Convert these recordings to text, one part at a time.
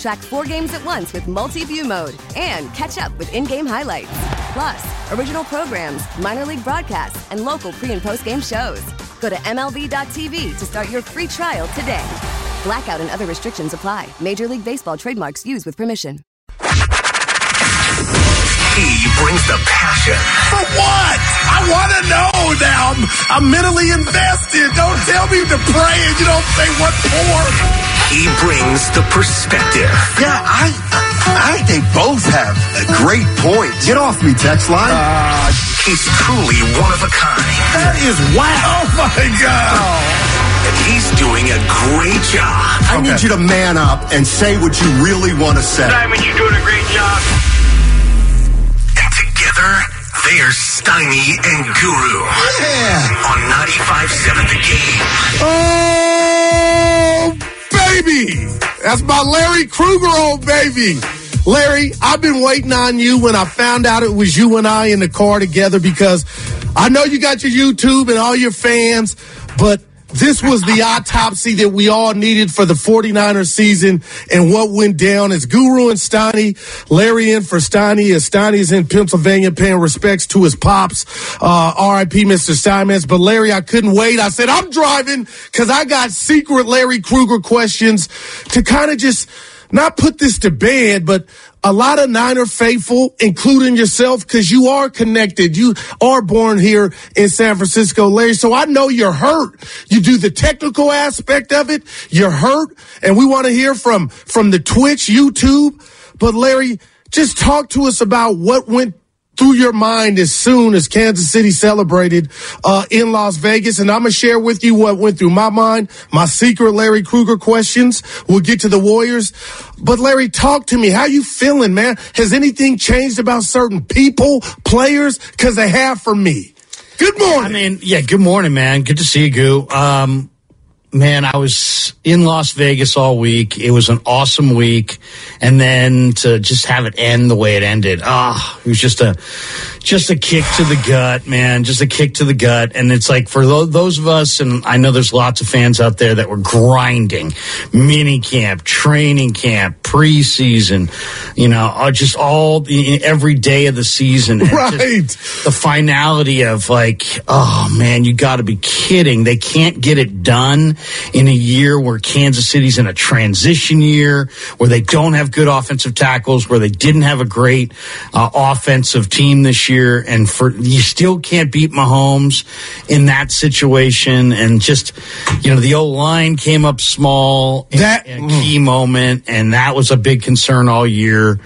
Track four games at once with multi view mode and catch up with in game highlights. Plus, original programs, minor league broadcasts, and local pre and post game shows. Go to MLB.tv to start your free trial today. Blackout and other restrictions apply. Major League Baseball trademarks used with permission. He brings the passion. For what? I want to know now. I'm, I'm mentally invested. Don't tell me to pray and you don't say what for. He brings the perspective. Yeah, I I think they both have a great point. Get off me, text line. Uh, he's truly one of a kind. That is wow. Oh my God. And he's doing a great job. I need you to man up and say what you really want to say. Simon, you're doing a great job. And together, they are Steiny and Guru. Yeah. On 95.7 The Game. Oh, baby. That's my Larry Krueger old baby. Larry, I've been waiting on you when I found out it was you and I in the car together because I know you got your YouTube and all your fans, but this was the autopsy that we all needed for the 49ers season and what went down is Guru and Steiny, Larry in for Steiny as Steiny's in Pennsylvania paying respects to his pops, uh, RIP Mr. Simons. But Larry, I couldn't wait. I said, I'm driving because I got secret Larry Krueger questions to kind of just not put this to bed, but a lot of Niner faithful, including yourself, because you are connected. You are born here in San Francisco, Larry. So I know you're hurt. You do the technical aspect of it. You're hurt. And we want to hear from, from the Twitch, YouTube. But Larry, just talk to us about what went through your mind as soon as Kansas City celebrated uh, in Las Vegas. And I'm going to share with you what went through my mind, my secret Larry Krueger questions. We'll get to the Warriors. But Larry, talk to me. How you feeling, man? Has anything changed about certain people, players? Because they have for me. Good morning. I mean, yeah, good morning, man. Good to see you, Goo. Um, man, I was in Las Vegas all week. It was an awesome week. And then to just have it end the way it ended. Ah, oh, it was just a, just a kick to the gut, man. Just a kick to the gut. And it's like for those of us, and I know there's lots of fans out there that were grinding mini camp, training camp, preseason, you know, just all every day of the season. right. The finality of like, oh man, you got to be kidding. They can't get it done in a year where Kansas City's in a transition year, where they don't have good offensive tackles, where they didn't have a great uh, offensive team this year, and for you still can't beat Mahomes in that situation, and just you know the old line came up small that in, in a key moment, and that was a big concern all year.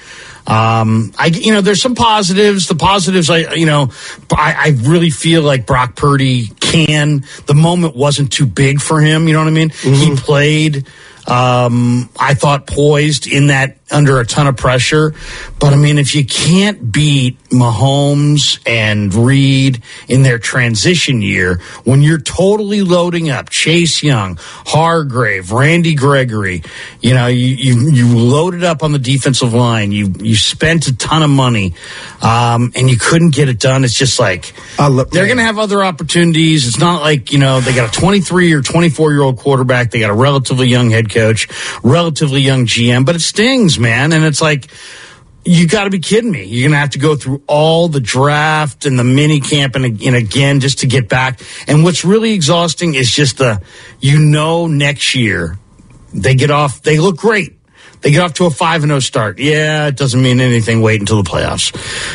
Um, I, you know, there's some positives. The positives, I, you know, I, I, really feel like Brock Purdy can. The moment wasn't too big for him. You know what I mean? Mm-hmm. He played. Um, I thought poised in that under a ton of pressure. But I mean, if you can't beat Mahomes and Reed in their transition year, when you're totally loading up Chase Young, Hargrave, Randy Gregory, you know, you, you, you loaded up on the defensive line. You, you spent a ton of money, um, and you couldn't get it done. It's just like, look, they're going to have other opportunities. It's not like, you know, they got a 23 or 24 year old quarterback. They got a relatively young head coach, relatively young GM, but it stings, man. And it's like, you got to be kidding me. You're going to have to go through all the draft and the mini camp and, and, again just to get back. And what's really exhausting is just the, you know, next year they get off, they look great. They get off to a 5 and 0 start. Yeah, it doesn't mean anything. Wait until the playoffs.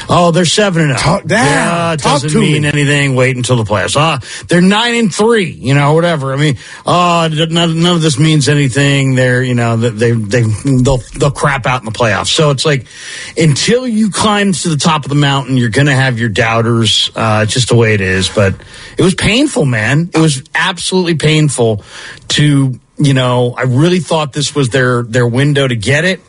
Oh, they're 7 and 0. Talk down. Yeah, it doesn't mean me. anything. Wait until the playoffs. Ah, they're 9 and 3, you know, whatever. I mean, none, none of this means anything. They're, you know, they, they, they'll, they'll crap out in the playoffs. So it's like until you climb to the top of the mountain, you're going to have your doubters. Uh, it's just the way it is. But it was painful, man. It was absolutely painful to, you know, I really thought this was their, their window to get it.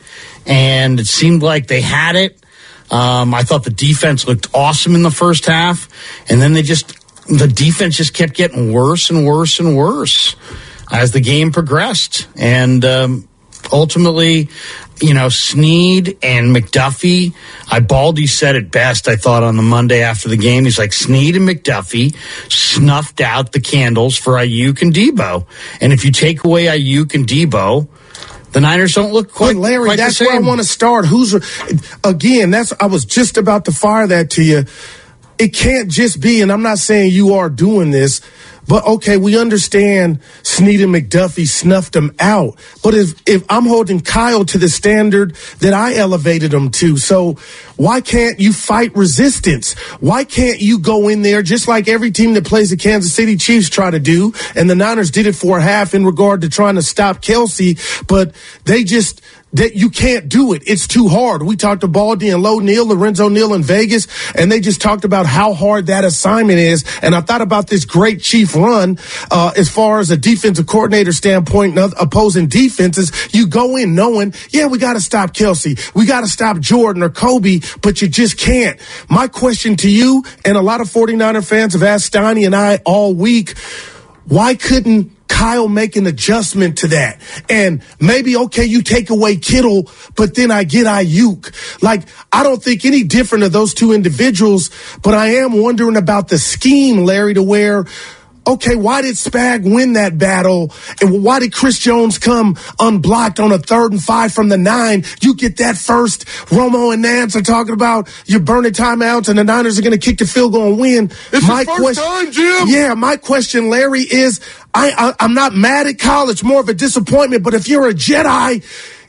And it seemed like they had it. Um, I thought the defense looked awesome in the first half. And then they just, the defense just kept getting worse and worse and worse as the game progressed. And, um, ultimately, you know, Sneed and McDuffie, I Baldy said it best, I thought, on the Monday after the game. He's like, Sneed and McDuffie snuffed out the candles for Aiyuk and Deebo. And if you take away Aiyuk and Deebo, the Niners don't look quite, But Larry, quite that's where I want to start. Who's again? That's I was just about to fire that to you. It can't just be, and I'm not saying you are doing this, but okay, we understand Sneed and McDuffie snuffed them out. But if if I'm holding Kyle to the standard that I elevated him to, so why can't you fight resistance? Why can't you go in there just like every team that plays the Kansas City Chiefs try to do? And the Niners did it for a half in regard to trying to stop Kelce, but they just that you can't do it. It's too hard. We talked to Baldy and Low Neal, Lorenzo Neal in Vegas, and they just talked about how hard that assignment is. And I thought about this great chief run, uh, as far as a defensive coordinator standpoint and opposing defenses. You go in knowing, yeah, we got to stop Kelce. We got to stop Jordan or Kobe, but you just can't. My question to you, and a lot of 49er fans have asked Steiny and I all week, why couldn't Kyle make an adjustment to that. And maybe, okay, you take away Kittle, but then I get Aiyuk. Like, I don't think any different of those two individuals, but I am wondering about the scheme, Larry, to where, okay, why did Spag win that battle? And why did Chris Jones come unblocked on a third and five from the nine? You get that first. Romo and Nance are talking about you're burning timeouts and the Niners are going to kick the field goal and win. It's the first time, Jim. Yeah, my question, Larry, is I, I I'm not mad at college, more of a disappointment. But if you're a Jedi,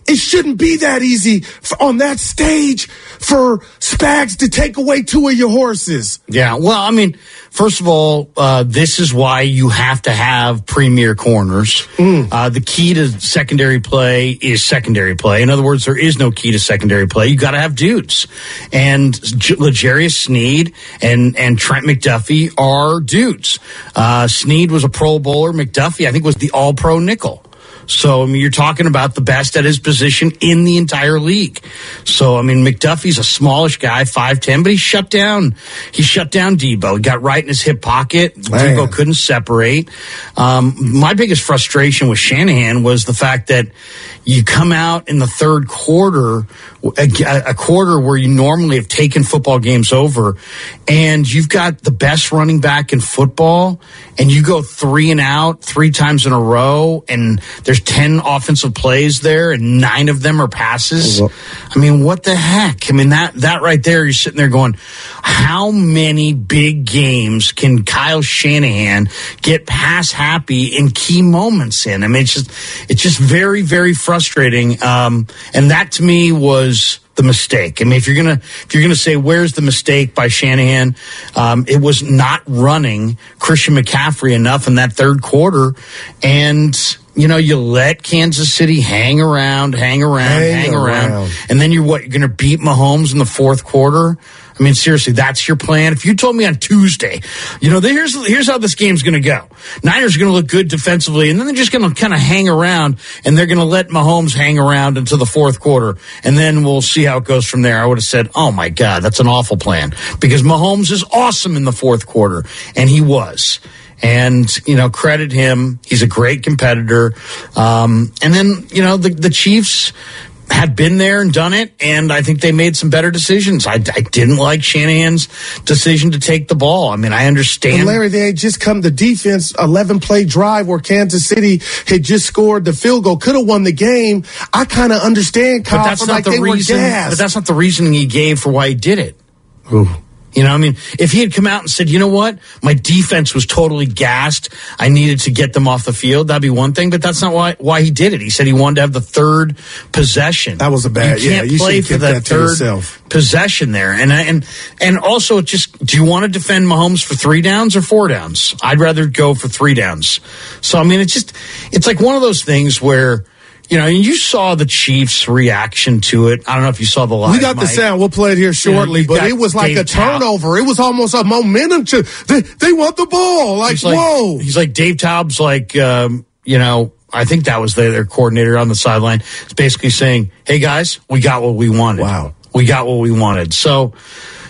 it shouldn't be that easy on that stage for Spags to take away two of your horses. Yeah, well, I mean, first of all, uh, this is why you have to have premier corners. Uh, the key to secondary play is secondary play. In other words, there is no key to secondary play. You got to have dudes, and J- L'Jarius Sneed and and Trent McDuffie are dudes. Uh, Sneed was a Pro Bowler. McDuffie, I think, was the All Pro nickel. So, I mean, you're talking about the best at his position in the entire league. So, I mean, McDuffie's a smallish guy, 5'10, but he shut down, he shut down Deebo. He got right in his hip pocket. Man. Deebo couldn't separate. Um, my biggest frustration with Shanahan was the fact that you come out in the third quarter, a, a quarter where you normally have taken football games over, and you've got the best running back in football, and you go three and out three times in a row, and there's 10 offensive plays there, and nine of them are passes. I mean, what the heck? I mean, that, that right there, you're sitting there going, how many big games can Kyle Shanahan get pass happy in key moments in? I mean, it's just, it's just very, very frustrating. Um, and that to me was the mistake. I mean, if you're gonna, if you're gonna say where's the mistake by Shanahan, um, it was not running Christian McCaffrey enough in that third quarter, and you know, you let Kansas City hang around, hang around, hang, Hang around, around. and then you're what? You're gonna beat Mahomes in the fourth quarter. I mean, seriously, that's your plan. If you told me on Tuesday, you know, here's here's how this game's going to go. Niners are going to look good defensively, and then they're just going to kind of hang around, and they're going to let Mahomes hang around until the fourth quarter, and then we'll see how it goes from there. I would have said, "Oh my God, that's an awful plan," because Mahomes is awesome in the fourth quarter, and he was. And you know, credit him; he's a great competitor. Um, and then you know, the the Chiefs had been there and done it, and I think they made some better decisions. I, I didn't like Shanahan's decision to take the ball. I mean, I understand. And Larry, they had just come the defense, 11 play drive where Kansas City had just scored the field goal, could have won the game. I kind of understand, Kyle, but that's not like the reason. But that's not the reasoning he gave for why he did it. You know, I mean, if he had come out and said, you know what, my defense was totally gassed, I needed to get them off the field, that'd be one thing, but that's not why why he did it. He said he wanted to have the third possession. That was a bad- You can't yeah, you play for that third yourself. possession there, and and and also just, do you want to defend Mahomes for three downs or four downs? I'd rather go for three downs. So I mean, it's just, it's like one of those things where. You know, and you saw the Chiefs' reaction to it. I don't know if you saw the live. We got the sound. We'll play it here shortly, you but it was like Dave a turnover. It was almost a momentum. To, they, they want the ball. Like, He's like, whoa. He's like Dave Toub's like, um, you know, I think that was their, their coordinator on the sideline. It's basically saying, "Hey guys, we got what we wanted. Wow. we got what we wanted." So,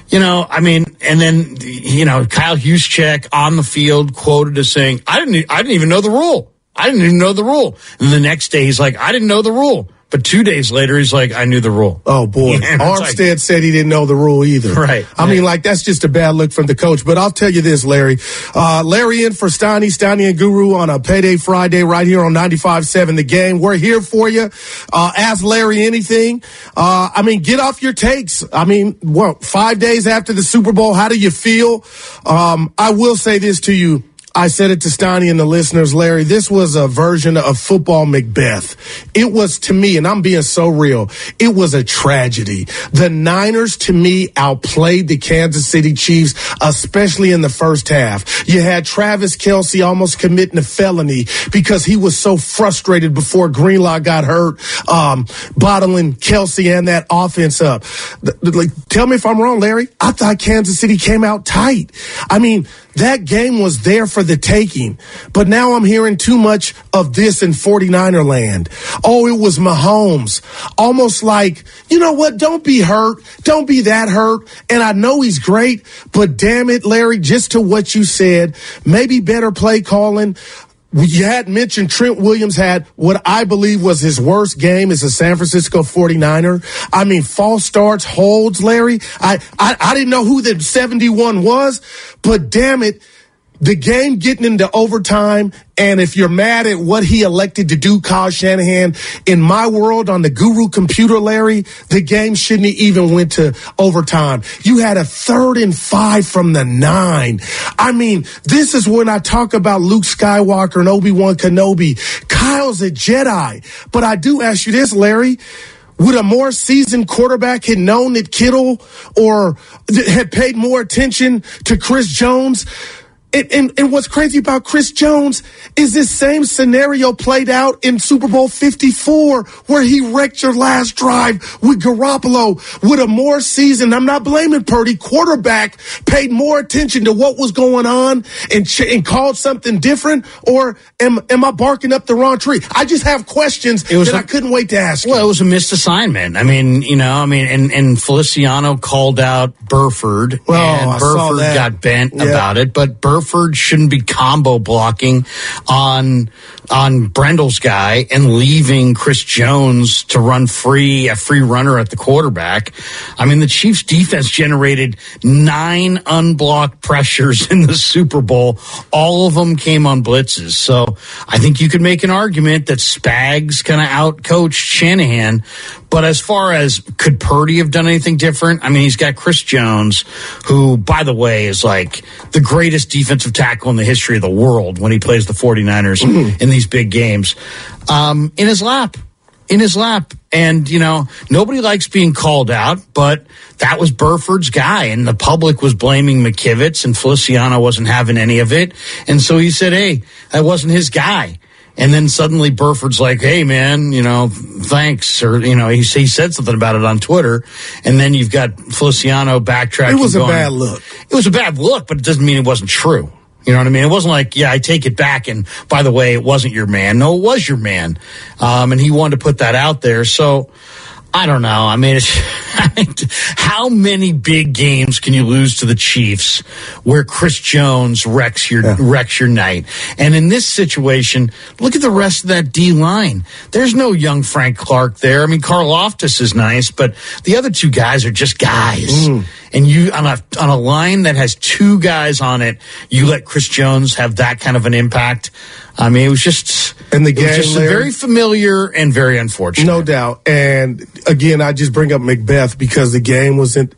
you know, I mean, and then you know, Kyle Juszczyk on the field quoted as saying, "I didn't, I didn't even know the rule. I didn't even know the rule." And the next day, he's like, "I didn't know the rule." But two days later, he's like, "I knew the rule." Oh boy, Yeah, it's like- Armstead said he didn't know the rule either. Right. I mean, like that's just a bad look from the coach. But I'll tell you this, Larry. Uh, Larry in for Steiny, Steiny and Guru on a payday Friday right here on 95.7 The Game. We're here for you. Uh, ask Larry anything. Uh, I mean, get off your takes. I mean, what, five days after the Super Bowl, how do you feel? Um, I will say this to you. I said it to Steiny and the listeners, Larry. This was a version of football Macbeth. It was to me, and I'm being so real, it was a tragedy. The Niners, to me, outplayed the Kansas City Chiefs, especially in the first half. You had Travis Kelce almost committing a felony because he was so frustrated before Greenlaw got hurt, um, bottling Kelce and that offense up. Like, tell me if I'm wrong, Larry. I thought Kansas City came out tight. I mean, that game was there for the taking. But now I'm hearing too much of this in 49er land. Oh, it was Mahomes. Almost like, you know what? Don't be hurt. Don't be that hurt. And I know he's great, but damn it, Larry, just to what you said, maybe better play calling. You had mentioned Trent Williams had what I believe was his worst game as a San Francisco 49er. I mean, false starts, holds, Larry. I, I, I didn't know who the 71 was, but damn it, the game getting into overtime, and if you're mad at what he elected to do, Kyle Shanahan, in my world on the Guru computer, Larry, the game shouldn't have even went to overtime. You had a third and five from the nine. I mean, this is when I talk about Luke Skywalker and Obi-Wan Kenobi. Kyle's a Jedi. But I do ask you this, Larry. Would a more seasoned quarterback had known that Kittle or had paid more attention to Chris Jones? And, and, and what's crazy about Chris Jones is this same scenario played out in Super Bowl 54 where he wrecked your last drive with Garoppolo. With a more seasoned, I'm not blaming Purdy, quarterback paid more attention to what was going on and, ch- and called something different or am, am I barking up the wrong tree? I just have questions it was that a- I couldn't wait to ask you. Well, it was a missed assignment. I mean, you know, I mean, and, and Feliciano called out Burford, Oh, and I Burford got bent Yeah. about it. But Burford shouldn't be combo blocking on on Brendel's guy and leaving Chris Jones to run free, a free runner at the quarterback. I mean, the Chiefs' defense generated nine unblocked pressures in the Super Bowl. All of them came on blitzes. So I think you could make an argument that Spags kind of outcoached Shanahan. But as far as could Purdy have done anything different? I mean, he's got Chris Jones, who, by the way, is like the greatest defensive tackle in the history of the world when he plays the 49ers in these big games, um, in his lap. In his lap. And, you know, nobody likes being called out, but that was Burford's guy. And the public was blaming McKivitz, and Feliciano wasn't having any of it. And so he said, hey, that wasn't his guy. And then suddenly Burford's like, "Hey, man, you know, thanks," or you know, he, he said something about it on Twitter. And then you've got Feliciano backtracking. It was a bad look. It was a bad look, but it doesn't mean it wasn't true. You know what I mean? It wasn't like, yeah, I take it back. And by the way, it wasn't your man. No, it was your man. Um, and he wanted to put that out there. So I don't know. I mean, it's, how many big games can you lose to the Chiefs where Chris Jones wrecks your wrecks your night? And in this situation, look at the rest of that D line. There's no young Frank Clark there. I mean, Karlaftis is nice, but the other two guys are just guys. Mm. And you on a on a line that has two guys on it, you let Chris Jones have that kind of an impact. I mean, it was just And the it was game, just very familiar and very unfortunate. No doubt. And again, I just bring up Macbeth because the game was in,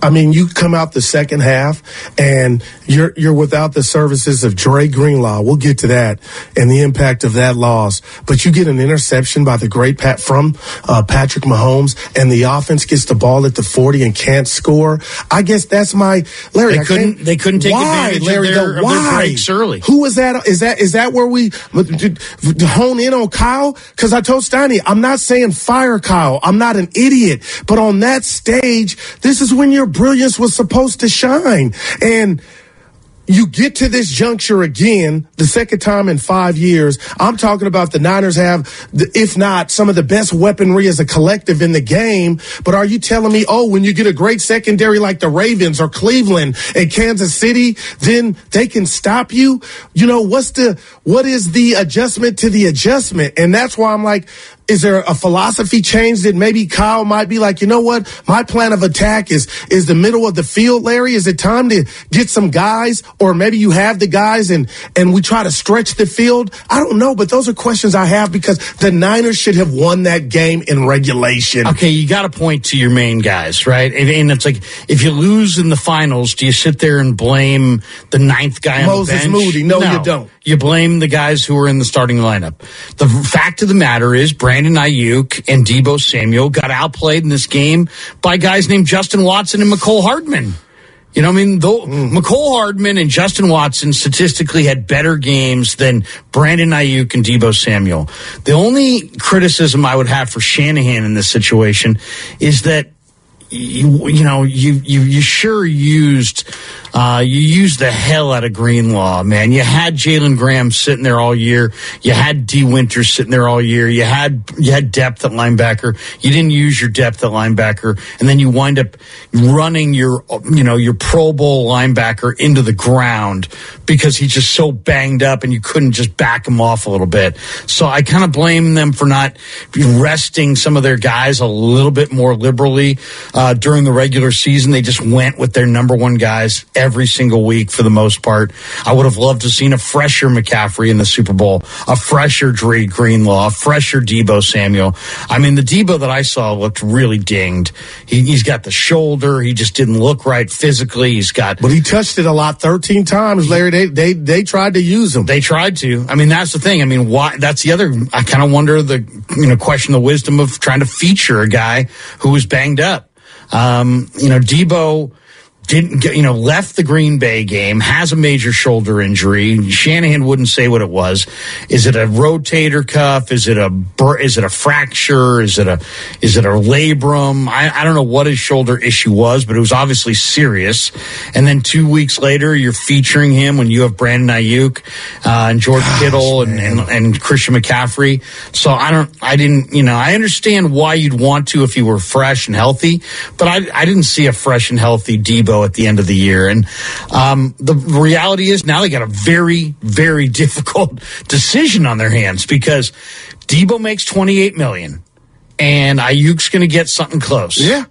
I mean, you come out the second half and you're you're without the services of Dre Greenlaw. We'll get to that and the impact of that loss. But you get an interception by the great Pat from uh, Patrick Mahomes, and the offense gets the ball at the forty and can't score. I guess that's my Larry. They I couldn't. They couldn't take why, advantage Larry, of, their, though? of their why? breaks early. Who is that? Is that is that where we hone in on Kyle? Because I told Steiny, I'm not saying fire Kyle. I'm not an idiot. But on that stage, this is when your brilliance was supposed to shine. And you get to this juncture again, the second time in five years. I'm talking about the Niners have, if not some of the best weaponry as a collective in the game. But are you telling me, oh, when you get a great secondary like the Ravens or Cleveland and Kansas City, then they can stop you? You know, what's the, what is the adjustment to the adjustment? And that's why I'm like, is there a philosophy change that maybe Kyle might be like, you know what? My plan of attack is is the middle of the field, Larry. Is it time to get some guys, or maybe you have the guys and and we try to stretch the field? I don't know, but those are questions I have because the Niners should have won that game in regulation. Okay, you got to point to your main guys, right? And, and it's like if you lose in the finals, do you sit there and blame the ninth guy on Moses the bench? Moses Moody. No, you don't. You blame the guys who are in the starting lineup. The fact of the matter is, Brandon Aiyuk and Deebo Samuel got outplayed in this game by guys named Justin Watson and Mecole Hardman. You know, I mean, though mm. Mecole Hardman and Justin Watson statistically had better games than Brandon Aiyuk and Deebo Samuel. The only criticism I would have for Shanahan in this situation is that you, you know you you you sure used uh, you used the hell out of Greenlaw, man. You had Jalen Graham sitting there all year. You had Dee Winters sitting there all year. You had you had depth at linebacker. You didn't use your depth at linebacker, and then you wind up running your you know your Pro Bowl linebacker into the ground because he's just so banged up, and you couldn't just back him off a little bit. So I kind of blame them for not resting some of their guys a little bit more liberally uh, during the regular season. They just went with their number one guys every single week for the most part. I would have loved to have seen a fresher McCaffrey in the Super Bowl, a fresher Dre Greenlaw, a fresher Deebo Samuel. I mean, the Deebo that I saw looked really dinged. He, he's got the shoulder. He just didn't look right physically. He's got But he touched it a lot, 13 times, Larry. They they they tried to use him. they tried to. I mean, that's the thing. I mean, why? That's the other. I kind of wonder the you know question the wisdom of trying to feature a guy who was banged up. Um, you know, Deebo didn't get, you know, left the Green Bay game, has a major shoulder injury. Shanahan wouldn't say what it was. Is it a rotator cuff? Is it a, is it a fracture? Is it a, is it a labrum? I, I don't know what his shoulder issue was, but it was obviously serious. And then two weeks later, you're featuring him when you have Brandon Aiyuk, uh, and George Kittle and, and, and Christian McCaffrey. So I don't, I didn't, you know, I understand why you'd want to if you were fresh and healthy, but I, I didn't see a fresh and healthy Deebo at the end of the year. And um, the reality is now they got a very, very difficult decision on their hands because Deebo makes 28 million and Aiyuk's going to get something close. Yeah.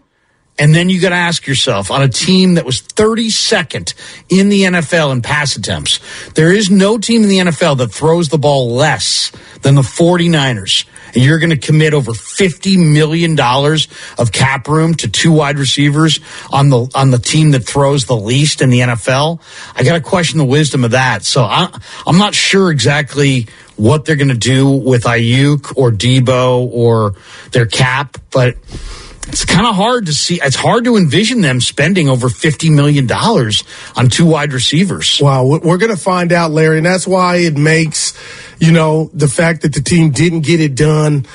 And then you got to ask yourself on a team that was 32nd in the NFL in pass attempts, there is no team in the NFL that throws the ball less than the 49ers. And you're going to commit over $50 million of cap room to two wide receivers on the, on the team that throws the least in the NFL. I got to question the wisdom of that. So I, I'm not sure exactly what they're going to do with Aiyuk or Deebo or their cap, but it's kind of hard to see. It's hard to envision them spending over fifty million dollars on two wide receivers. Wow, we- we're going to find out, Larry, and that's why it makes, you know, the fact that the team didn't get it done.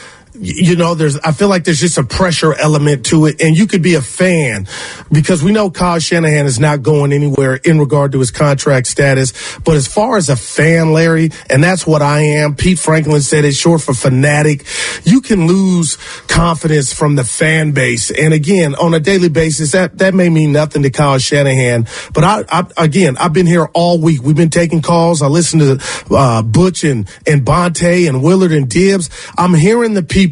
You know, there's, I feel like there's just a pressure element to it, and you could be a fan because we know Kyle Shanahan is not going anywhere in regard to his contract status. But as far as a fan, Larry, and that's what I am, Pete Franklin said it's short for fanatic. You can lose confidence from the fan base. And again, on a daily basis, that, that may mean nothing to Kyle Shanahan. But I, I again, I've been here all week. We've been taking calls. I listened to uh, Butch and, and Bonta and Willard and Dibbs. I'm hearing the people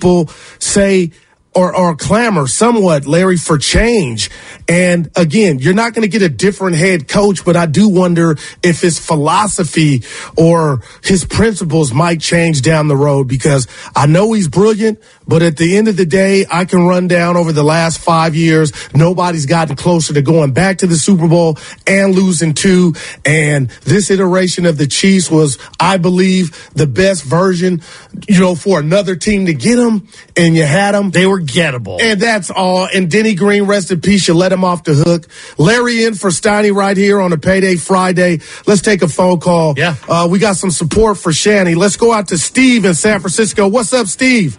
say, or, or clamor somewhat, Larry, for change. And again, you're not going to get a different head coach, but I do wonder if his philosophy or his principles might change down the road because I know he's brilliant, but at the end of the day, I can run down over the last five years. Nobody's gotten closer to going back to the Super Bowl and losing two. And this iteration of the Chiefs was, I believe, the best version, you know, for another team to get them. And you had them. They were gettable. And that's all. And Denny Green, rest in peace. You let him off the hook. Larry in for Steiny right here on a payday Friday. Let's take a phone call. Yeah. Uh, we got some support for Shanny. Let's go out to Steve in San Francisco. What's up, Steve?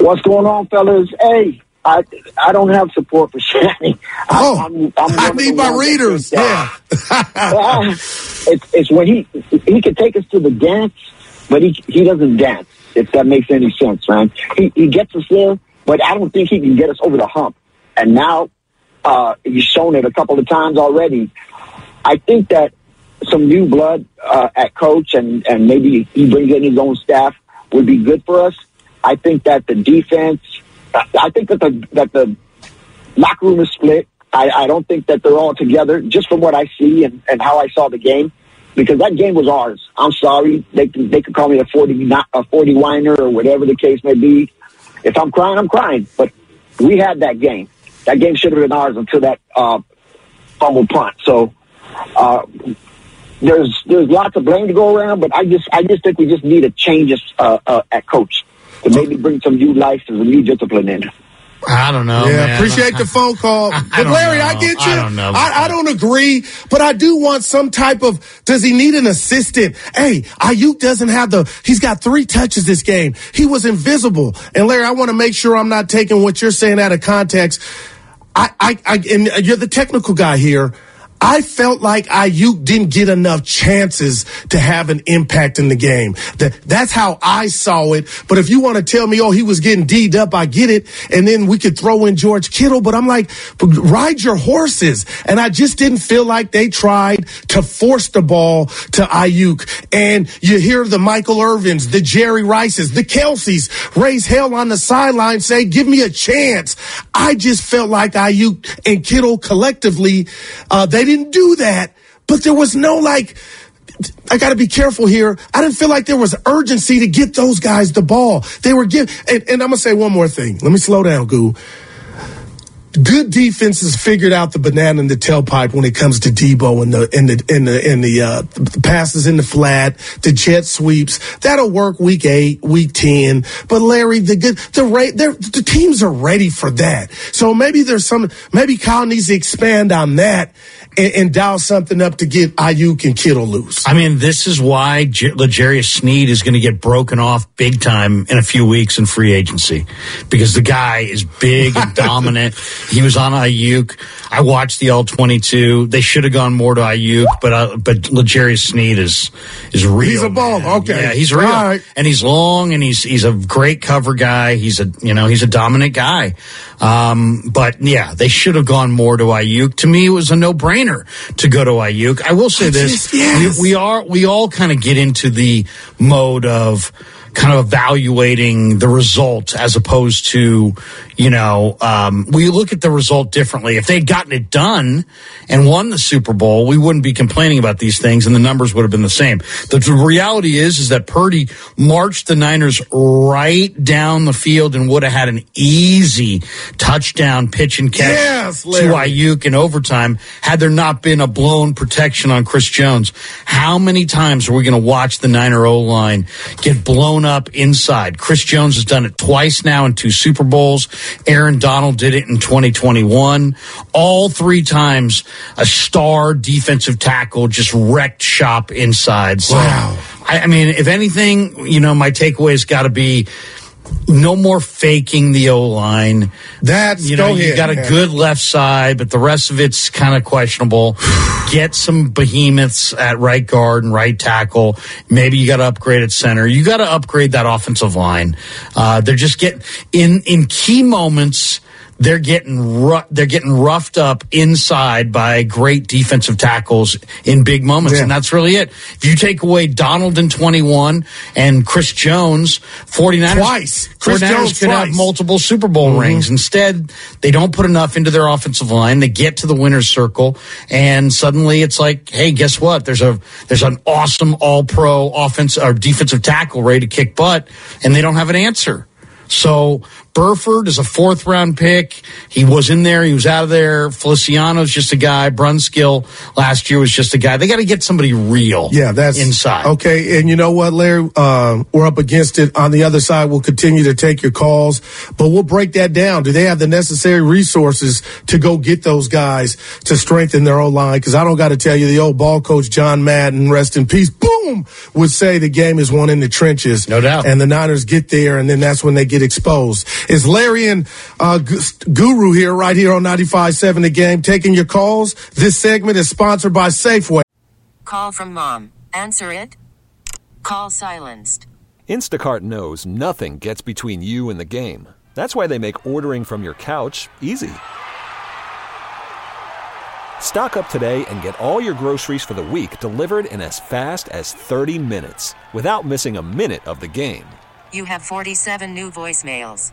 What's going on, fellas? Hey, I I don't have support for Shanny. Oh, I'm, I'm i need my readers. Yeah. it's, it's when he he can take us to the dance, but he he doesn't dance. If that makes any sense, man. He he gets us there, but I don't think he can get us over the hump. And now uh, he's shown it a couple of times already. I think that some new blood uh, at coach and and maybe he brings in his own staff would be good for us. I think that the defense. I think that the that the locker room is split. I, I don't think that they're all together, just from what I see and, and how I saw the game, because that game was ours. I'm sorry, they can they could call me a forty not a forty whiner or whatever the case may be. If I'm crying, I'm crying. But we had that game. That game should have been ours until that uh, fumble punt. So uh, there's there's lots of blame to go around, but I just I just think we just need a change uh, uh, at coach to maybe bring some new life and some new discipline in. I don't know. Yeah, man. appreciate the phone call. I but Larry, know. I get you. I don't know. I, I don't agree, but I do want some type of. Does he need an assistant? Hey, Aiyuk doesn't have the. He's got three touches this game. He was invisible. And Larry, I want to make sure I'm not taking what you're saying out of context. I, I, I and you're the technical guy here. I felt like Aiyuk didn't get enough chances to have an impact in the game. That, that's how I saw it. But if you want to tell me, oh, he was getting D'd up, I get it. And then we could throw in George Kittle. But I'm like, ride your horses. And I just didn't feel like they tried to force the ball to Aiyuk. And you hear the Michael Irvins, the Jerry Rices, the Kelces raise hell on the sideline, say, give me a chance. I just felt like Aiyuk and Kittle collectively, uh, they didn't do that, but there was no like, I got to be careful here. I didn't feel like there was urgency to get those guys the ball. They were giving, and, and, I'm going to say one more thing. Let me slow down, Goo. Good defenses figured out the banana in the tailpipe when it comes to Deebo and the and the and the and the, uh, the passes in the flat, the jet sweeps. That'll work week eight, week ten. But Larry, the good the rate the teams are ready for that. So maybe there's some maybe Kyle needs to expand on that and, and, dial something up to get Aiyuk and Kittle loose. I mean, this is why J- L'Jarius Sneed is going to get broken off big time in a few weeks in free agency because the guy is big and dominant. He was on Aiyuk. I watched the all twenty two. They should have gone more to Aiyuk, but uh, but L'Jarius Sneed is is real. He's a ball. Man. Okay, yeah, he's real, right. and he's long, and he's he's a great cover guy. He's a you know he's a dominant guy. Um, but yeah, they should have gone more to Aiyuk. To me, it was a no brainer to go to Aiyuk. I will say this: yes. we, we are we all kind of get into the mode of kind of evaluating the result as opposed to, you know, um, we look at the result differently. If they'd gotten it done and won the Super Bowl, we wouldn't be complaining about these things and the numbers would have been the same. The, the reality is, is that Purdy marched the Niners right down the field and would have had an easy touchdown pitch and catch yes, to Aiyuk in overtime had there not been a blown protection on Chris Jones. How many times are we going to watch the Niner O line get blown up inside. Chris Jones has done it twice now in two Super Bowls. Aaron Donald did it in 2021. All three times, a star defensive tackle just wrecked shop inside. So, wow. I, I mean, if anything, you know, my takeaway has got to be no more faking the O line. That's you know go you got a good left side, but the rest of it's kind of questionable. Get some behemoths at right guard and right tackle. Maybe you got to upgrade at center. You got to upgrade that offensive line. Uh, they're just getting in in key moments they're getting ru- they're getting roughed up inside by great defensive tackles in big moments, Yeah. and that's really it. If you take away Donald in 21 and Chris Jones, 49ers, Twice. Chris 49ers Jones could have multiple Super Bowl mm-hmm. rings. Instead, they don't put enough into their offensive line. They get to the winner's circle, and suddenly it's like, hey, guess what? There's a there's an awesome All Pro offense or defensive tackle ready to kick butt, and they don't have an answer. So Burford is a fourth round pick. He was in there. He was out of there. Feliciano's just a guy. Brunskill last year was just a guy. They got to get somebody real. Yeah, that's inside. Okay, and you know what, Larry? Um, we're up against it. On the other side, we'll continue to take your calls, but we'll break that down. Do they have the necessary resources to go get those guys to strengthen their own line? Because I don't got to tell you, the old ball coach John Madden, rest in peace, boom, would say the game is won in the trenches. No doubt. And the Niners get there, and then that's when they get exposed. It's Larry and uh, Guru here, right here on 95.7 The Game, taking your calls. This segment is sponsored by Safeway. Call from mom. Answer it. Call silenced. Instacart knows nothing gets between you and the game. That's why they make ordering from your couch easy. Stock up today and get all your groceries for the week delivered in as fast as 30 minutes without missing a minute of the game. You have 47 new voicemails.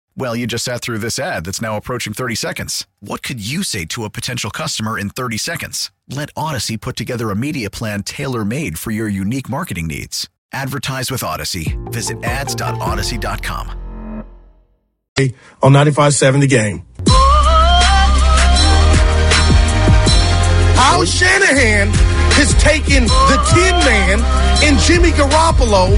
Well, you just sat through this ad that's now approaching 30 seconds. What could you say to a potential customer in 30 seconds? Let Audacy put together a media plan tailor made for your unique marketing needs. Advertise with Audacy. Visit ads.audacy.com. on 95.7 The Game. Kyle Shanahan has taken the Tin Man and Jimmy Garoppolo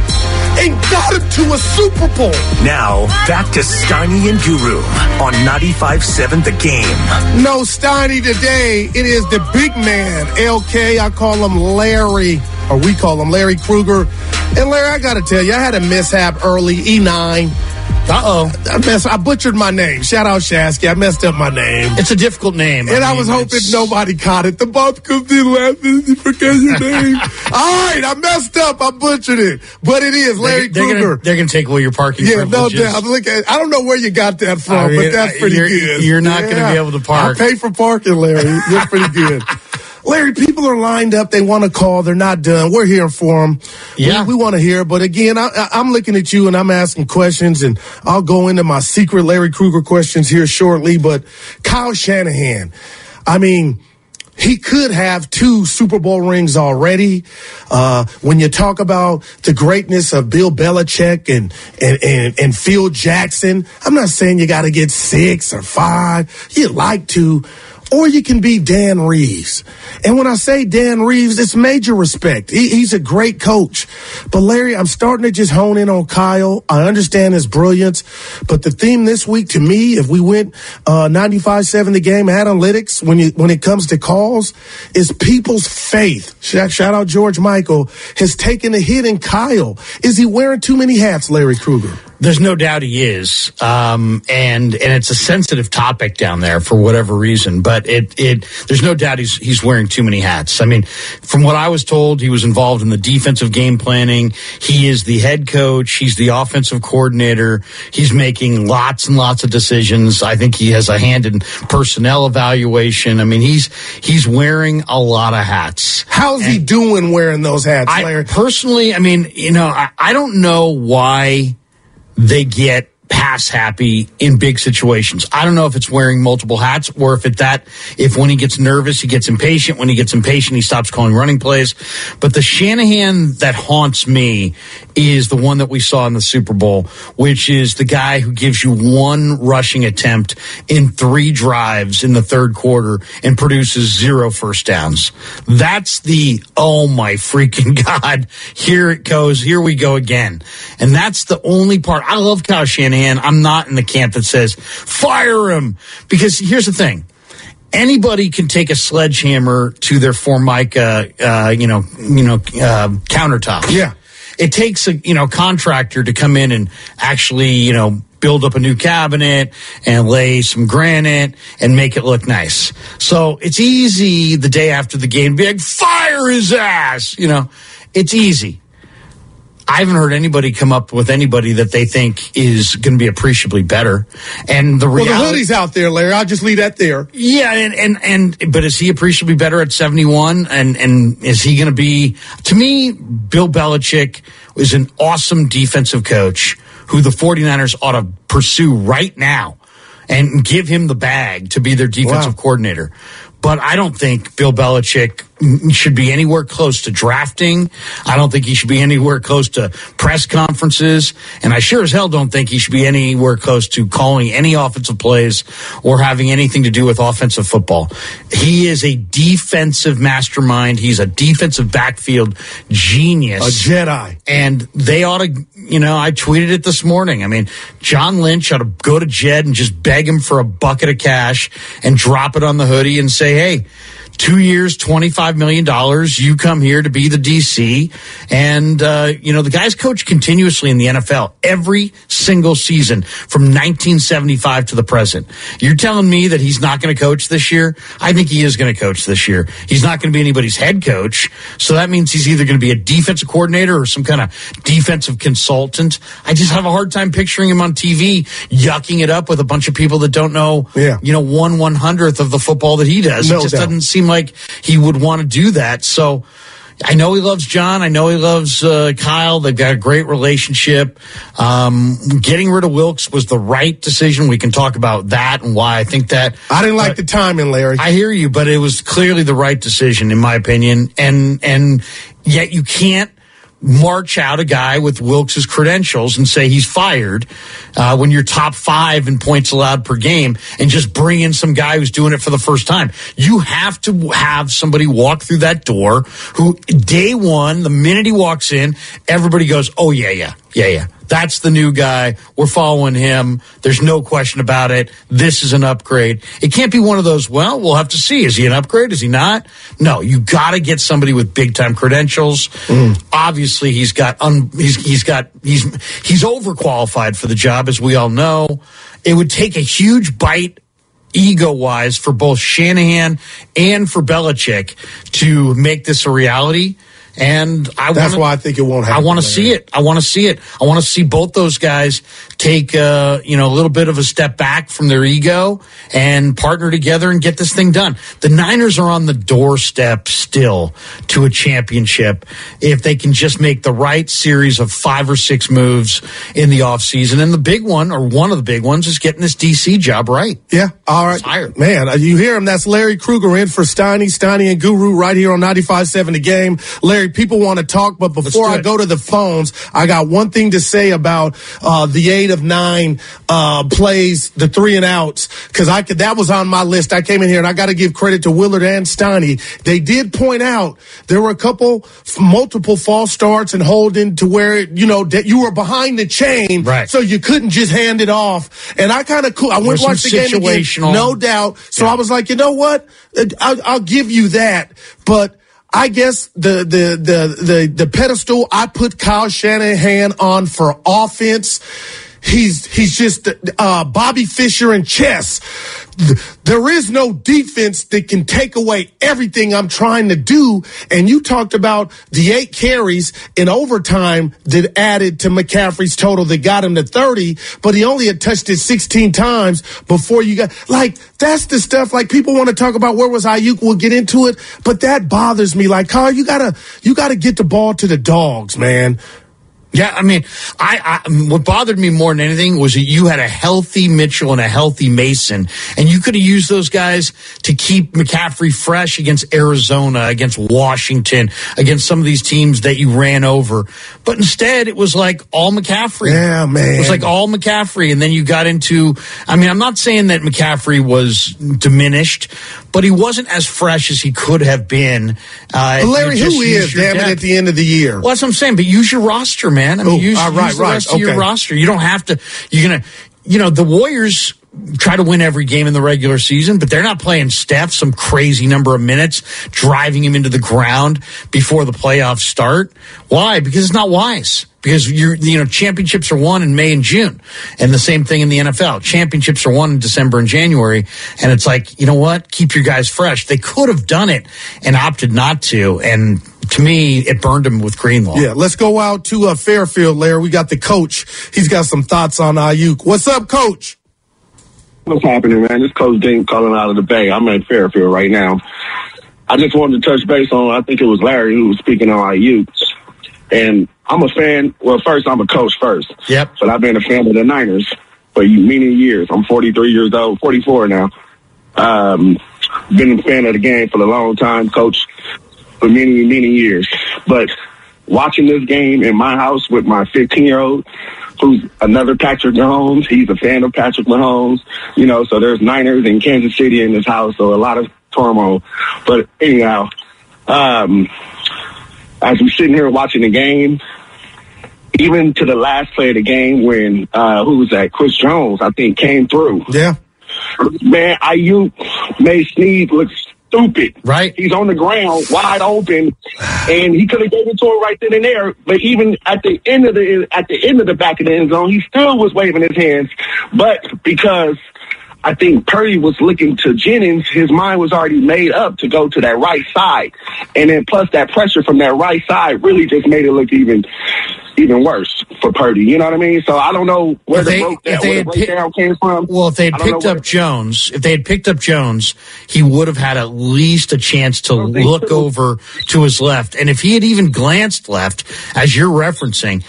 and got him to a Super Bowl. Now, back to Steiny and Guru on 95.7 The Game. No Steiny today. It is the big man, LK. I call him Larry, or we call him Larry Krueger. And Larry, I got to tell you, I had a mishap early, E9. Uh oh. I, mess, I butchered my name. Shout out Shasky. I messed up my name. It's a difficult name. And I, mean, was hoping it's- nobody caught it. The both comes in laughing. You forget your name. All right, I messed up. I butchered it. But it is Larry They're, they're Krueger. gonna, they're gonna take away your parking yeah, no privileges. doubt. Look at, I don't know where you got that from, I mean, but that's pretty you're- good. you're not gonna be able to park. I pay for parking, Larry. You're pretty good. Larry, people are lined up. They want to call. They're not done. We're here for them. Yeah. We, we want to hear. But again, I, I'm looking at you and I'm asking questions, and I'll go into my secret Larry Krueger questions here shortly. But Kyle Shanahan, I mean, he could have two Super Bowl rings already. Uh, when you talk about the greatness of Bill Belichick and, and, and, and Phil Jackson, I'm not saying you got to get six or five. You'd like to, or you can be Dan Reeves. And when I say Dan Reeves, it's major respect. He, he's a great coach. But Larry, I'm starting to just hone in on Kyle. I understand his brilliance, but the theme this week to me, if we went uh, 95-7 the game analytics, when you when it comes to calls, is people's faith. Shout, shout out George Michael has taken a hit in Kyle. Is he wearing too many hats, Larry Krueger? There's no doubt he is, um, and and it's a sensitive topic down there for whatever reason. But it it there's no doubt he's he's wearing too many hats. I mean, from what I was told, he was involved in the defensive game planning. He is the head coach. He's the offensive coordinator. He's making lots and lots of decisions. I think he has a hand in personnel evaluation. I mean, he's he's wearing a lot of hats. How's he doing wearing those hats, I personally, I mean, you know, I, I don't know why they get pass happy in big situations. I don't know if it's wearing multiple hats or if it that if when he gets nervous he gets impatient. When he gets impatient he stops calling running plays. But the Shanahan that haunts me is the one that we saw in the Super Bowl, which is the guy who gives you one rushing attempt in three drives in the third quarter and produces zero first downs. That's the oh my freaking god! Here it goes. Here we go again. And that's the only part. I love Kyle Shanahan. I'm not in the camp that says fire him because here's the thing. anybody can take a sledgehammer to their formica, uh, you know, you know, uh, countertop. Yeah. It takes a you know contractor to come in and actually you know build up a new cabinet and lay some granite and make it look nice. So it's easy the day after the game be like, fire his ass. You know, it's easy. I haven't heard anybody come up with anybody that they think is going to be appreciably better. And the Well, the reality, hoodie's out there, Larry. I'll just leave that there. yeah, and, and and but is he appreciably better at seventy one? And and is he going to be? To me, Bill Belichick is an awesome defensive coach who the 49ers ought to pursue right now and give him the bag to be their defensive Wow. coordinator. But I don't think Bill Belichick should be anywhere close to drafting. I don't think he should be anywhere close to press conferences. And I sure as hell don't think he should be anywhere close to calling any offensive plays or having anything to do with offensive football. He is a defensive mastermind. He's a defensive backfield genius. A Jedi. And they ought to, you know, I tweeted it this morning. I mean, John Lynch ought to go to Jed and just beg him for a bucket of cash and drop it on the hoodie and say, hey, two years, $25 million. You come here to be the DC. And, uh, you know, the guy's coached continuously in the NFL every single season from 1975 to the present. You're telling me that he's not going to coach this year? I think he is going to coach this year. He's not going to be anybody's head coach. So that means he's either going to be a defensive coordinator or some kind of defensive consultant. I just have a hard time picturing him on TV yucking it up with a bunch of people that don't know, Yeah. you know, one one hundredth of the football that he does. No it just doubt. doesn't seem like he would want to do that. So I know he loves John. I know he loves uh, Kyle. They've got a great relationship. Um, getting rid of Wilks was the right decision. We can talk about that and why I think that. I didn't like the timing, Larry. I hear you, but it was clearly the right decision, in my opinion. And and yet you can't march out a guy with Wilks's credentials and say he's fired uh, when you're top five in points allowed per game, and just bring in some guy who's doing it for the first time. You have to have somebody walk through that door who day one, the minute he walks in, everybody goes, "Oh yeah, yeah, yeah, yeah." That's the new guy. We're following him. There's no question about it. This is an upgrade. It can't be one of those, well, we'll have to see. Is he an upgrade? Is he not? No, you got to get somebody with big time credentials. Mm. Obviously, he's got, un, he's, he's got, he's, he's overqualified for the job, as we all know. It would take a huge bite ego wise for both Shanahan and for Belichick to make this a reality. And I That's wanna, why I think it won't happen. I want to see it. I want to see it. I want to see both those guys take uh, you know a little bit of a step back from their ego and partner together and get this thing done. The Niners are on the doorstep still to a championship if they can just make the right series of five or six moves in the offseason. And the big one or one of the big ones is getting this DC job right. Yeah. All right. Tired. Man, uh, you hear him. That's Larry Krueger in for Steiny, Steiny and Guru right here on 95.7 The Game. Larry, people want to talk, but before I go to the phones, I got one thing to say about uh, the eight of nine uh, plays, the three and outs, because I could, that was on my list. I came in here and I got to give credit to Willard and Steiny. They did point out there were a couple, multiple false starts and holding to where, you know, that you were behind the chain. Right. So you couldn't just hand it off. And I kind of cool. I went watch the game again. No doubt. So I was like, you know what? Uh, I'll, I'll give you that. But I guess the, the, the, the, the pedestal I put Kyle Shanahan on for offense, he's, he's just, uh, Bobby Fischer in chess. Th- There is no defense that can take away everything I'm trying to do. And you talked about the eight carries in overtime that added to McCaffrey's total that got him to 30, but he only had touched it 16 times before you got, like, that's the stuff, like, people want to talk about where was Aiyuk, we'll get into it, but that bothers me. Like, Carl, you gotta, you gotta get the ball to the dogs, man. Yeah, I mean, I, I what bothered me more than anything was that you had a healthy Mitchell and a healthy Mason, and you could have used those guys to keep McCaffrey fresh against Arizona, against Washington, against some of these teams that you ran over. But instead, it was like all McCaffrey. Yeah, man. It was like all McCaffrey, and then you got into. I mean, I'm not saying that McCaffrey was diminished, but he wasn't as fresh as he could have been. Uh, Larry, who is, damn it, at the end of the year? Well, that's what I'm saying. But use your roster, man. I mean, Oh, use, all right, use the right, rest of your okay. roster. You don't have to. You're gonna. You know, the Warriors try to win every game in the regular season, but they're not playing Steph some crazy number of minutes, driving him into the ground before the playoffs start. Why? Because it's not wise. Because you're, you know, championships are won in May and June. And the same thing in the NFL. Championships are won in December and January. And it's like, you know what? Keep your guys fresh. They could have done it and opted not to. And to me, it burned him with Greenlaw. Yeah, let's go out to uh, Fairfield, Larry. We got the coach. He's got some thoughts on Aiyuk. What's up, coach? What's happening, man? This Coach Dink calling out of the Bay. I'm at Fairfield right now. I just wanted to touch base on, I think it was Larry who was speaking on Aiyuk. And I'm a fan. Well, first, I'm a coach first. Yep. But I've been a fan of the Niners for many years. I'm 43 years old, 44 now. Um, been a fan of the game for a long time, coach for many, many years. But watching this game in my house with my 15 year old, who's another Patrick Mahomes. He's a fan of Patrick Mahomes. You know, so there's Niners in Kansas City in this house, so a lot of turmoil. But anyhow, um, as we're sitting here watching the game, even to the last play of the game when uh, who was that? Chris Jones, I think, came through. Yeah. Man, Aiyuk made Sneed look stupid. Right. He's on the ground, wide open, and he could have gave it to him right then and there. But even at the end of the at the end of the back of the end zone, he still was waving his hands. But because I think Purdy was looking to Jennings, his mind was already made up to go to that right side, and then plus that pressure from that right side really just made it look even even worse for Purdy. You know what I mean? So I don't know where If the, they- broke, if that, they where the breakdown came from. Well, if they had I don't know picked up Jones, if they had picked up Jones, he would have had at least a chance to look could've. over to his left. And if he had even glanced left, as you're referencing,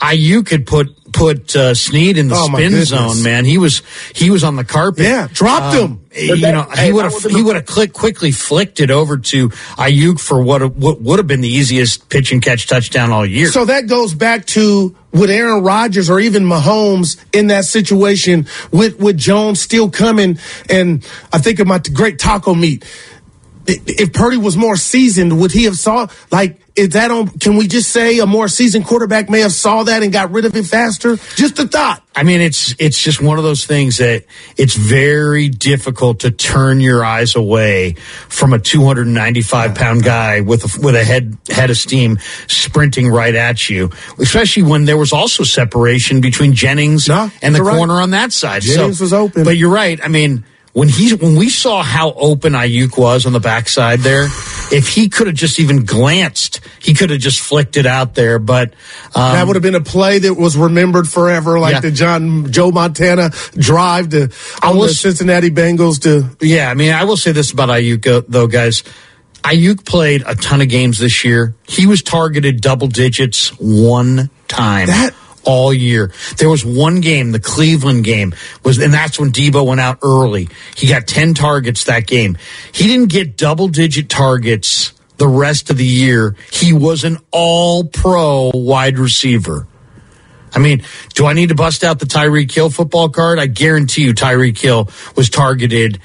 Aiyuk could put put uh, Sneed in the Oh, spin zone. Man, he was he was on the carpet. Yeah, dropped Um, him. You that- know, hey, he would have he would have click quickly flicked it over to Aiyuk for what what would have been the easiest pitch and catch touchdown all year. So that goes back to with Aaron Rodgers or even Mahomes in that situation with with Jones still coming, and I think of my great taco meat. If Purdy was more seasoned, would he have saw like is that on? Can we just say a more seasoned quarterback may have saw that and got rid of it faster? Just a thought. I mean, it's it's just one of those things that it's very difficult to turn your eyes away from a 295 pound guy with a, with a head head of steam sprinting right at you, especially when there was also separation between Jennings No, and the you're right. corner on that side. Jennings so, was open. but you're right. I mean. When he when we saw how open Aiyuk was on the backside there, if he could have just even glanced, he could have just flicked it out there. But um, that would have been a play that was remembered forever, like Yeah. the John Joe Montana drive to on the was- Cincinnati Bengals to Yeah, I mean, I will say this about Aiyuk, uh, though, guys. Aiyuk played a ton of games this year. He was targeted double digits one time. That- all year. There was one game, the Cleveland game was, and that's when Deebo went out early. He got 10 targets that game. He didn't get double digit targets the rest of the year. He was an all pro wide receiver. I mean, do I need to bust out the Tyreek Hill football card? I guarantee you Tyreek Hill was targeted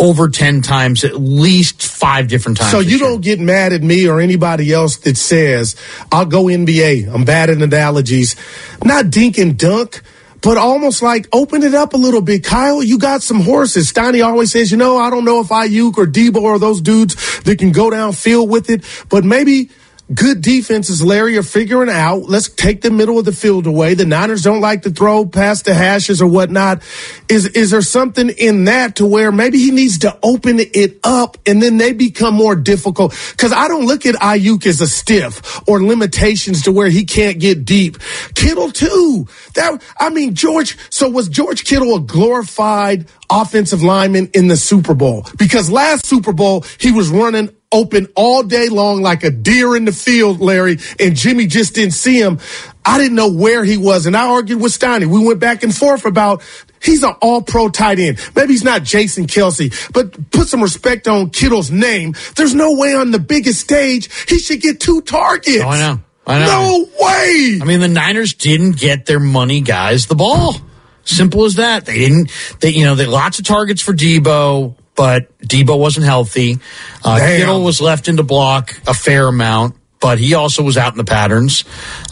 over 10 times, at least five different times. So you don't get mad at me or anybody else that says I'll go NBA. I'm bad at analogies, not dink and dunk, but almost like open it up a little bit. Kyle, you got some horses. Steiny always says, you know, I don't know if Aiyuk or Deebo or those dudes that can go downfield with it, but maybe. Good defenses, Larry, are figuring out. Let's take the middle of the field away. The Niners don't like to throw past the hashes or whatnot. Is is there something in that to where maybe he needs to open it up and then they become more difficult? Because I don't look at Aiyuk as a stiff or limitations to where he can't get deep. Kittle too. That I mean George. So was George Kittle a glorified offensive lineman in the Super Bowl? Because last Super Bowl he was running open all day long like a deer in the field, Larry, and Jimmy just didn't see him. I didn't know where he was, and I argued with Steiny. We went back and forth about he's an all pro tight end. Maybe he's not Jason Kelce, but put some respect on Kittle's name. There's no way on the biggest stage he should get two targets. Oh, I know. I know. No way. I mean, the Niners didn't get their money guys the ball. Simple as that. They didn't. They you know they lots of targets for Deebo, but Deebo wasn't healthy. Uh, Damn. Kittle was left into block a fair amount, but he also was out in the patterns,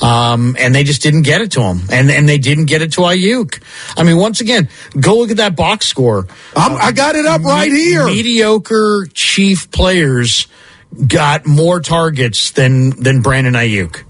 um, and they just didn't get it to him, and and they didn't get it to Aiyuk. I mean, once again, go look at that box score. I'm, I got it up right here. Mediocre Chief players got more targets than than Brandon Aiyuk.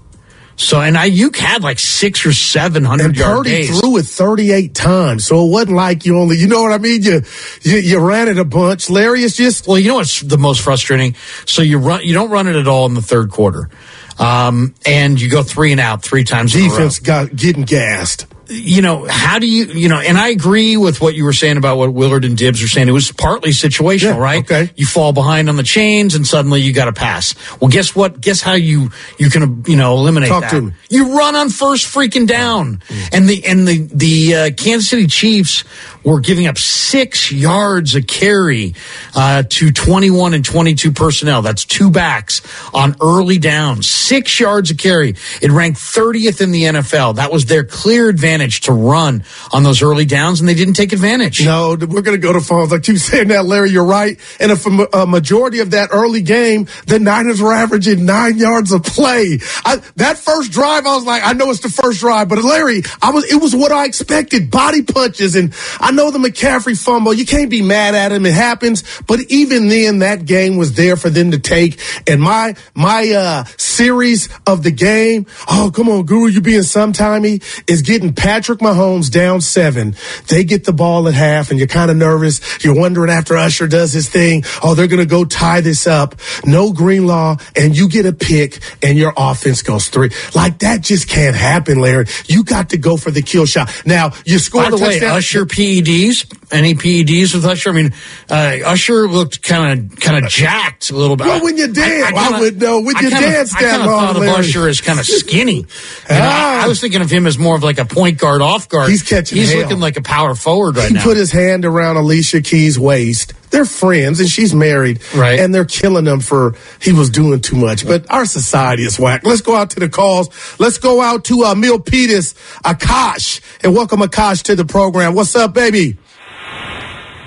So and Aiyuk had like six or seven hundred And yard Purdy days. threw it 38 times, so it wasn't like you only, you know what I mean? You, you, you ran it a bunch. Larry, it's just, Well, you know what's the most frustrating? So you run, you don't run it at all in the third quarter, um, and you go three and out three times. in a row. defense got getting gassed. You know, how do you, you know, and I agree with what you were saying about what Willard and Dibbs were saying. It was partly situational, Yeah, right? okay. You fall behind on the chains and suddenly you got to pass. Well, guess what? Guess how you, you can, you know, eliminate Talk that. to me. You run on first freaking down. And the, and the, the, uh, Kansas City Chiefs were giving up six yards a carry, uh, to 21 and 22 personnel. That's two backs on early downs. Six yards a carry. It ranked 30th in the NFL. That was their clear advantage to run on those early downs, and they didn't take advantage. No, we're going to go to phones. I keep saying that, Larry. You're right. And if a, a majority of that early game, the Niners were averaging nine yards of play. I, that first drive, I was like, I know it's the first drive, but Larry, I was, it was what I expected. Body punches, and I know the McCaffrey fumble. You can't be mad at him. It happens. But even then, that game was there for them to take. And my my uh, series of the game, oh come on, Guru, you being sometimey, is getting Patrick Mahomes down seven. They get the ball at half, and you're kind of nervous. You're wondering after Usher does his thing, oh, they're going to go tie this up. No Greenlaw, and you get a pick, and your offense goes three. Like that just can't happen, Larry. You got to go for the kill shot. Now you score By the way. Usher PEDs. Any PEDs with Usher? I mean, uh, Usher looked kind of kind of jacked a little bit. Well, when you dance, I kinda- would know. When I you dance I that long, thought of Usher as kind of skinny. Ah. I, I was thinking of him as more of like a point guard, off guard. He's catching He's hell. looking like a power forward right he now. He put his hand around Alicia Keys' waist. They're friends and she's married. Right. And they're killing him for he was doing too much. But our society is whack. Let's go out to the calls. Let's go out to uh, Milpitas, Akash, and welcome Akash to the program. What's up, baby?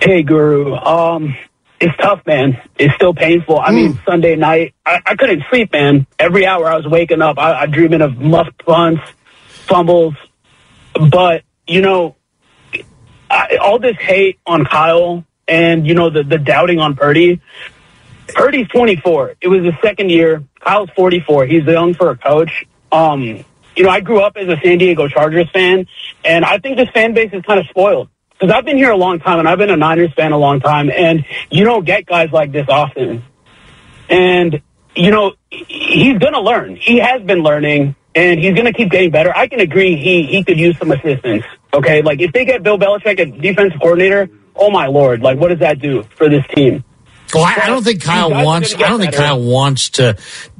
Hey, Guru. Um, it's tough, man. It's still painful. I mean, Sunday night, I, I couldn't sleep, man. Every hour I was waking up, I, I dreaming of muffed punts, fumbles. But you know, I, all this hate on Kyle and you know the the doubting on Purdy. Purdy's 24. It was his second year. Kyle's 44. He's young for a coach. Um, you know, I grew up as a San Diego Chargers fan, and I think this fan base is kind of spoiled because I've been here a long time, and I've been a Niners fan a long time, and you don't get guys like this often. And you know, he's going to learn. He has been learning, and he's going to keep getting better. I can agree he he could use some assistance. Okay, like if they get Bill Belichick as defensive coordinator, oh my lord, like what does that do for this team? Well, I, I don't think Kyle wants. I don't think better. Kyle wants to.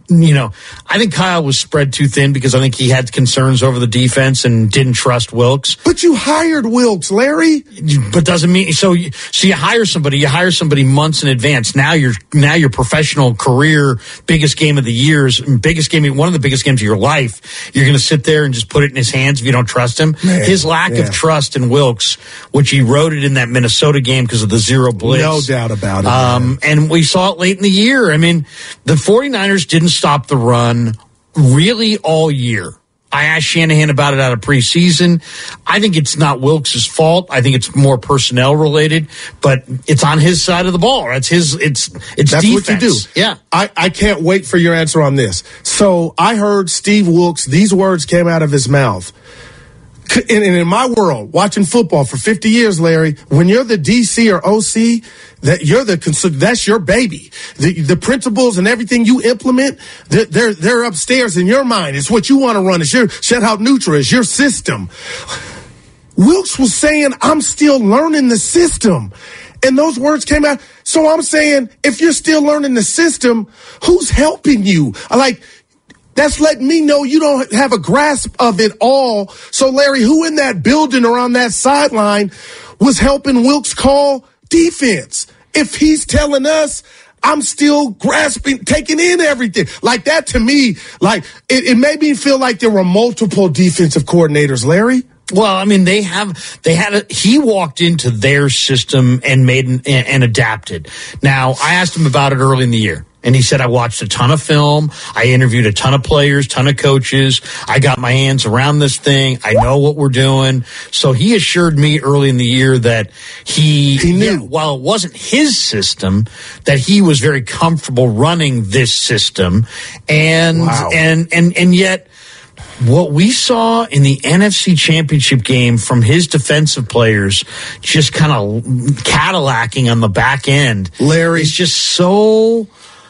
You know, I think Kyle was spread too thin because I think he had concerns over the defense and didn't trust Wilks. But you hired Wilks, Larry. But doesn't mean so. You, so you hire somebody. You hire somebody months in advance. Now your now your professional career biggest game of the years, biggest game, one of the biggest games of your life. You're going to sit there and just put it in his hands if you don't trust him. Man, his lack yeah. of trust in Wilks, which he wrote it in that Minnesota game because of the zero blitz. No doubt about it. Um, and we saw it late in the year. I mean, the 49ers didn't stop the run really all year. I asked Shanahan about it out of preseason. I think it's not Wilks' fault. I think it's more personnel related, but it's on his side of the ball. That's his, it's, it's That's defense. what you do. Yeah. I, I can't wait for your answer on this. So I heard Steve Wilks, these words came out of his mouth. And in my world, watching football for 50 years, Larry, when you're the DC or OC, that you're the that's your baby. The the principles and everything you implement, they're they're, upstairs in your mind. It's what you want to run. It's your shutout neutral. It's your system. Wilks was saying, I'm still learning the system. And those words came out. So I'm saying, if you're still learning the system, who's helping you? Like, that's letting me know you don't have a grasp of it all. So, Larry, who in that building or on that sideline was helping Wilks call defense? If he's telling us, I'm still grasping, taking in everything. Like that to me, like it, it made me feel like there were multiple defensive coordinators, Larry. Well, I mean, they have, they had, a, he walked into their system and made an, and, and adapted. Now, I asked him about it early in the year. And he said, I watched a ton of film. I interviewed a ton of players, ton of coaches. I got my hands around this thing. I know what we're doing. So he assured me early in the year that he, he knew yeah, while it wasn't his system, that he was very comfortable running this system. And, wow. and, and, and yet, what we saw in the NFC championship game from his defensive players just kind of Cadillacing on the back end. Larry is just so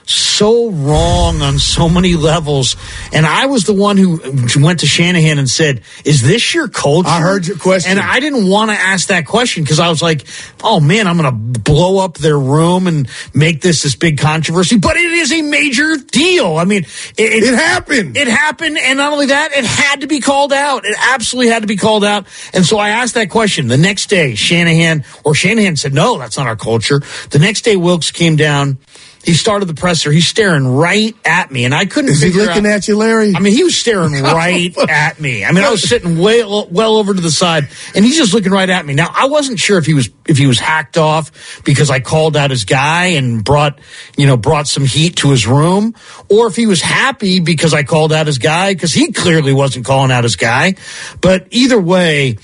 so wrong on so many levels. And I was the one who went to Shanahan and said, Is this your culture? I heard your question. And I didn't want to ask that question because I was like, Oh man, I'm going to blow up their room and make this this big controversy. But it is a major deal. I mean, it, it happened. It happened. And not only that, it had to be called out. It absolutely had to be called out. And so I asked that question the next day. Shanahan, or Shanahan said, No, that's not our culture. The next day, Wilks came down he started the presser. He's staring right at me, and I couldn't. Is he looking out, at you, Larry? I mean, he was staring oh, right at me. I mean, I was sitting way well over to the side, and he's just looking right at me. Now, I wasn't sure if he was if he was hacked off because I called out his guy and brought you know brought some heat to his room, or if he was happy because I called out his guy because he clearly wasn't calling out his guy. But either way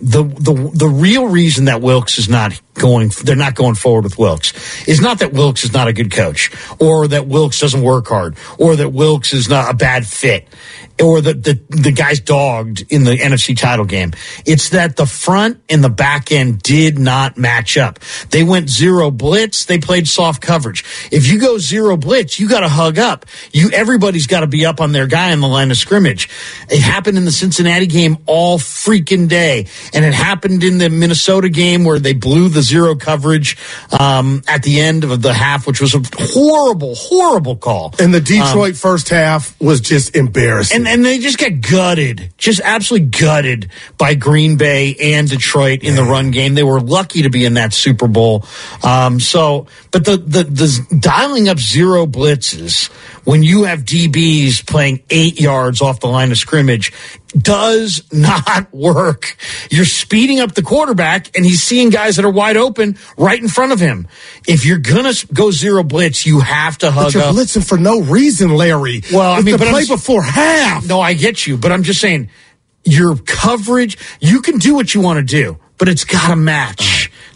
the the the real reason that Wilks is not going they're not going forward with Wilks. is not that Wilks is not a good coach or that Wilks doesn't work hard or that Wilks is not a bad fit or the, the, the guys dogged in the NFC title game. It's that the front and the back end did not match up. They went zero blitz. They played soft coverage. If you go zero blitz, you got to hug up. You, everybody's got to be up on their guy in the line of scrimmage. It happened in the Cincinnati game all freaking day. And it happened in the Minnesota game where they blew the zero coverage, um, at the end of the half, which was a horrible, horrible call. And the Detroit um, first half was just embarrassing. And and they just got gutted, just absolutely gutted by Green Bay and Detroit in the run game. They were lucky to be in that Super Bowl. Um, so, but the, the the dialing up zero blitzes when you have DBs playing eight yards off the line of scrimmage does not work. You're speeding up the quarterback and he's seeing guys that are wide open right in front of him. If you're going to go zero blitz, you have to hug but you're up. blitzing for no reason, Larry. Well, I mean, the play before half. No, I get you, but I'm just saying your coverage, you can do what you want to do, but it's got to match.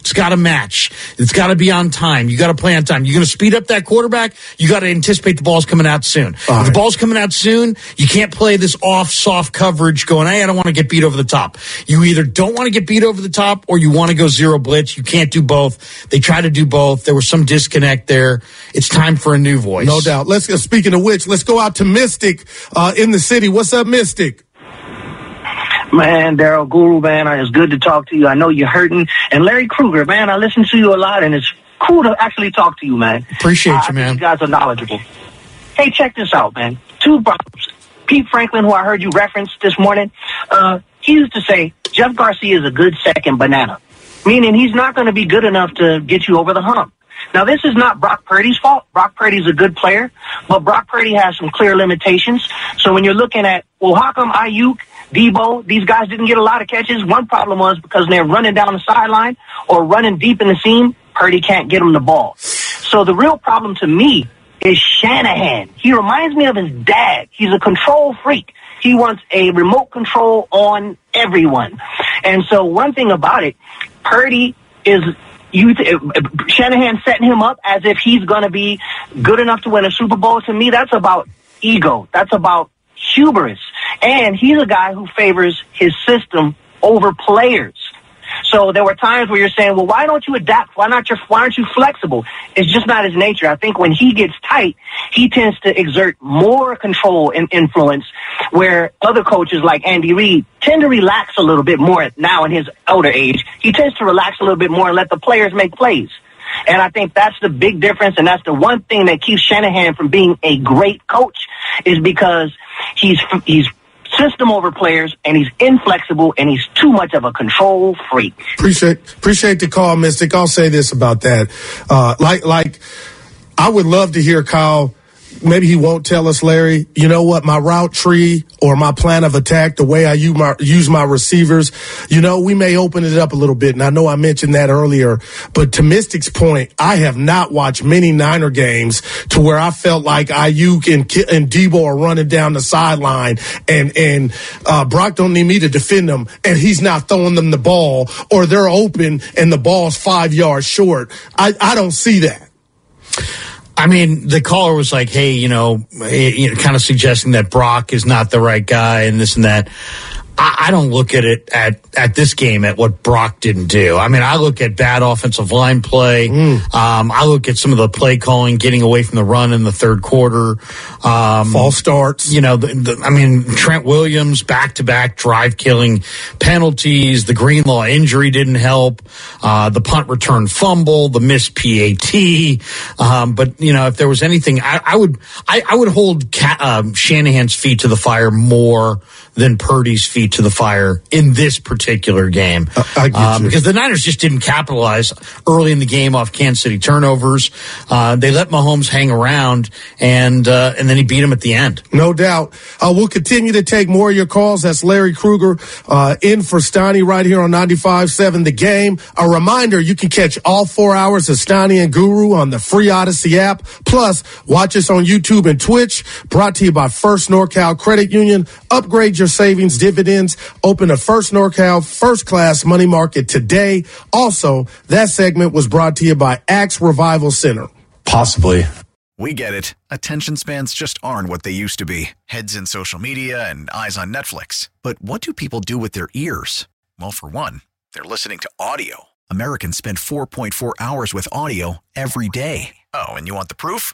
It's got to match. It's got to be on time. You got to play on time. You're going to speed up that quarterback. You got to anticipate the ball's coming out soon. All if right. the ball's coming out soon, you can't play this off soft coverage going, hey, I don't want to get beat over the top. You either don't want to get beat over the top or you want to go zero blitz. You can't do both. They try to do both. There was some disconnect there. It's time for a new voice. No doubt. Let's go. Speaking of which, let's go out to Mystic uh, in the city. What's up, Mystic? Man, Daryl Guru, man, it's good to talk to you. I know you're hurting. And Larry Krueger, man, I listen to you a lot, and it's cool to actually talk to you, man. Appreciate uh, you, man. You guys are knowledgeable. Hey, check this out, man. Two problems. Pete Franklin, who I heard you reference this morning, uh, he used to say Jeff Garcia is a good second banana, meaning he's not going to be good enough to get you over the hump. Now, this is not Brock Purdy's fault. Brock Purdy's a good player, but Brock Purdy has some clear limitations. So when you're looking at, well, how come Aiyuk Deebo, these guys didn't get a lot of catches. One problem was because they're running down the sideline or running deep in the seam, Purdy can't get them the ball. So the real problem to me is Shanahan. He reminds me of his dad. He's a control freak. He wants a remote control on everyone. And so one thing about it, Purdy is you Shanahan setting him up as if he's going to be good enough to win a Super Bowl. To me, that's about ego. That's about hubris. And he's a guy who favors his system over players. So there were times where you're saying, well, why don't you adapt? Why not? Your, why aren't you flexible? It's just not his nature. I think when he gets tight, he tends to exert more control and influence where other coaches like Andy Reid tend to relax a little bit more now in his older age. He tends to relax a little bit more and let the players make plays. And I think that's the big difference. And that's the one thing that keeps Shanahan from being a great coach is because he's, he's system over players, and he's inflexible, and he's too much of a control freak. Appreciate appreciate the call, Mystic. I'll say this about that. Uh, like like I would love to hear Kyle maybe he won't tell us, Larry. You know what? My route tree or my plan of attack, the way I use my, use my receivers, you know, we may open it up a little bit. And I know I mentioned that earlier, but to Mystic's point, I have not watched many Niner games to where I felt like Aiyuk and, and Deebo are running down the sideline and, and, uh, Brock don't need me to defend them and he's not throwing them the ball or they're open and the ball's five yards short. I, I don't see that. I mean, the caller was like, "Hey, you know, you know, kind of suggesting that Brock is not the right guy and this and that." I, I don't look at it at at this game at what Brock didn't do. I mean, I look at bad offensive line play. Mm. Um, I look at some of the play calling, getting away from the run in the third quarter. Um, False starts. You know, the, the, I mean, Trent Williams back to back drive killing penalties. The Greenlaw injury didn't help. Uh, the punt return fumble, the missed PAT. Um, but you know, if there was anything, I, I would I, I, would hold uh, Shanahan's feet to the fire more than Purdy's feet to the fire in this particular game. Uh, um, because the Niners just didn't capitalize early in the game off Kansas City turnovers. Uh, they let Mahomes hang around, and uh, and then he beat him at the end. No doubt. Uh, we'll continue to take more of your calls. That's Larry Krueger uh, in for Steiny right here on 95.7 The Game. A reminder, you can catch all four hours of Steiny and Guru on the free Audacy app. Plus, watch us on YouTube and Twitch. Brought to you by First NorCal Credit Union. Upgrade your savings dividends. Open a First NorCal first class money market today. Also, that segment was brought to you by Axe Revival Center. Possibly. We get it. Attention spans just aren't what they used to be heads in social media and eyes on Netflix. But what do people do with their ears? Well, for one, they're listening to audio. Americans spend 4.4 hours with audio every day. Oh, and you want the proof?